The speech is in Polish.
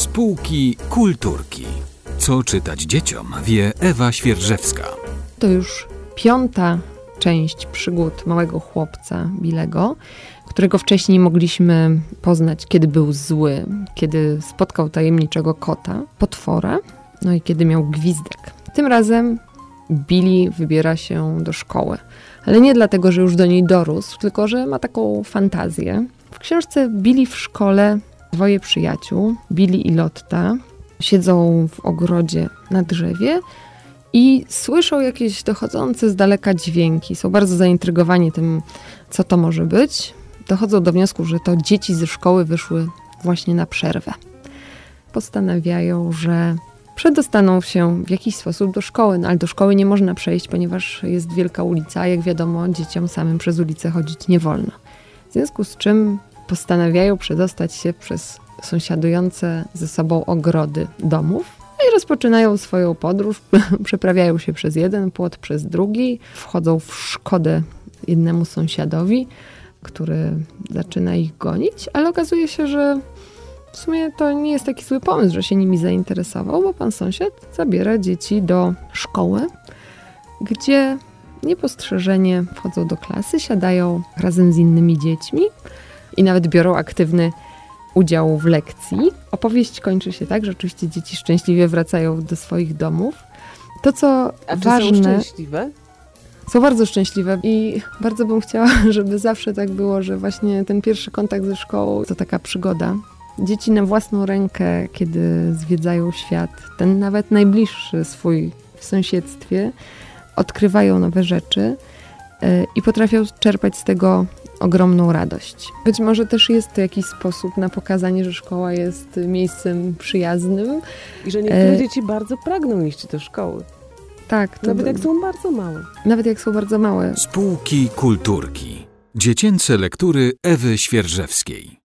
Spółki kulturki. Co czytać dzieciom, wie Ewa Świerżewska. To już piąta część przygód małego chłopca Bilego, którego wcześniej mogliśmy poznać, kiedy był zły, kiedy spotkał tajemniczego kota, potwora, no i kiedy miał gwizdek. Tym razem Billy wybiera się do szkoły. Ale nie dlatego, że już do niej dorósł, tylko że ma taką fantazję. W książce Billy w szkole dwoje przyjaciół, Billy i Lotta, siedzą w ogrodzie na drzewie i słyszą jakieś dochodzące z daleka dźwięki. Są bardzo zaintrygowani tym, co to może być. Dochodzą do wniosku, że to dzieci ze szkoły wyszły właśnie na przerwę. Postanawiają, że przedostaną się w jakiś sposób do szkoły, no ale do szkoły nie można przejść, ponieważ jest wielka ulica, a jak wiadomo, dzieciom samym przez ulicę chodzić nie wolno. W związku z czym postanawiają przedostać się przez sąsiadujące ze sobą ogrody domów i rozpoczynają swoją podróż. Przeprawiają się przez jeden płot, przez drugi, wchodzą w szkodę jednemu sąsiadowi, który zaczyna ich gonić, ale okazuje się, że w sumie to nie jest taki zły pomysł, że się nimi zainteresował, bo pan sąsiad zabiera dzieci do szkoły, gdzie niepostrzeżenie wchodzą do klasy, siadają razem z innymi dziećmi i nawet biorą aktywny udział w lekcji. Opowieść kończy się tak, że oczywiście dzieci szczęśliwie wracają do swoich domów. To, co A czy ważne, są szczęśliwe? są bardzo szczęśliwe i bardzo bym chciała, żeby zawsze tak było, że właśnie ten pierwszy kontakt ze szkołą to taka przygoda. Dzieci na własną rękę, kiedy zwiedzają świat, ten nawet najbliższy swój w sąsiedztwie, odkrywają nowe rzeczy y, i potrafią czerpać z tego ogromną radość. Być może też jest to jakiś sposób na pokazanie, że szkoła jest miejscem przyjaznym. I że niektóre E, dzieci bardzo pragną iść do szkoły. Tak, to Nawet by- jak są bardzo małe. nawet jak są bardzo małe. Spółki kulturki. Dziecięce lektury Ewy Świerżewskiej.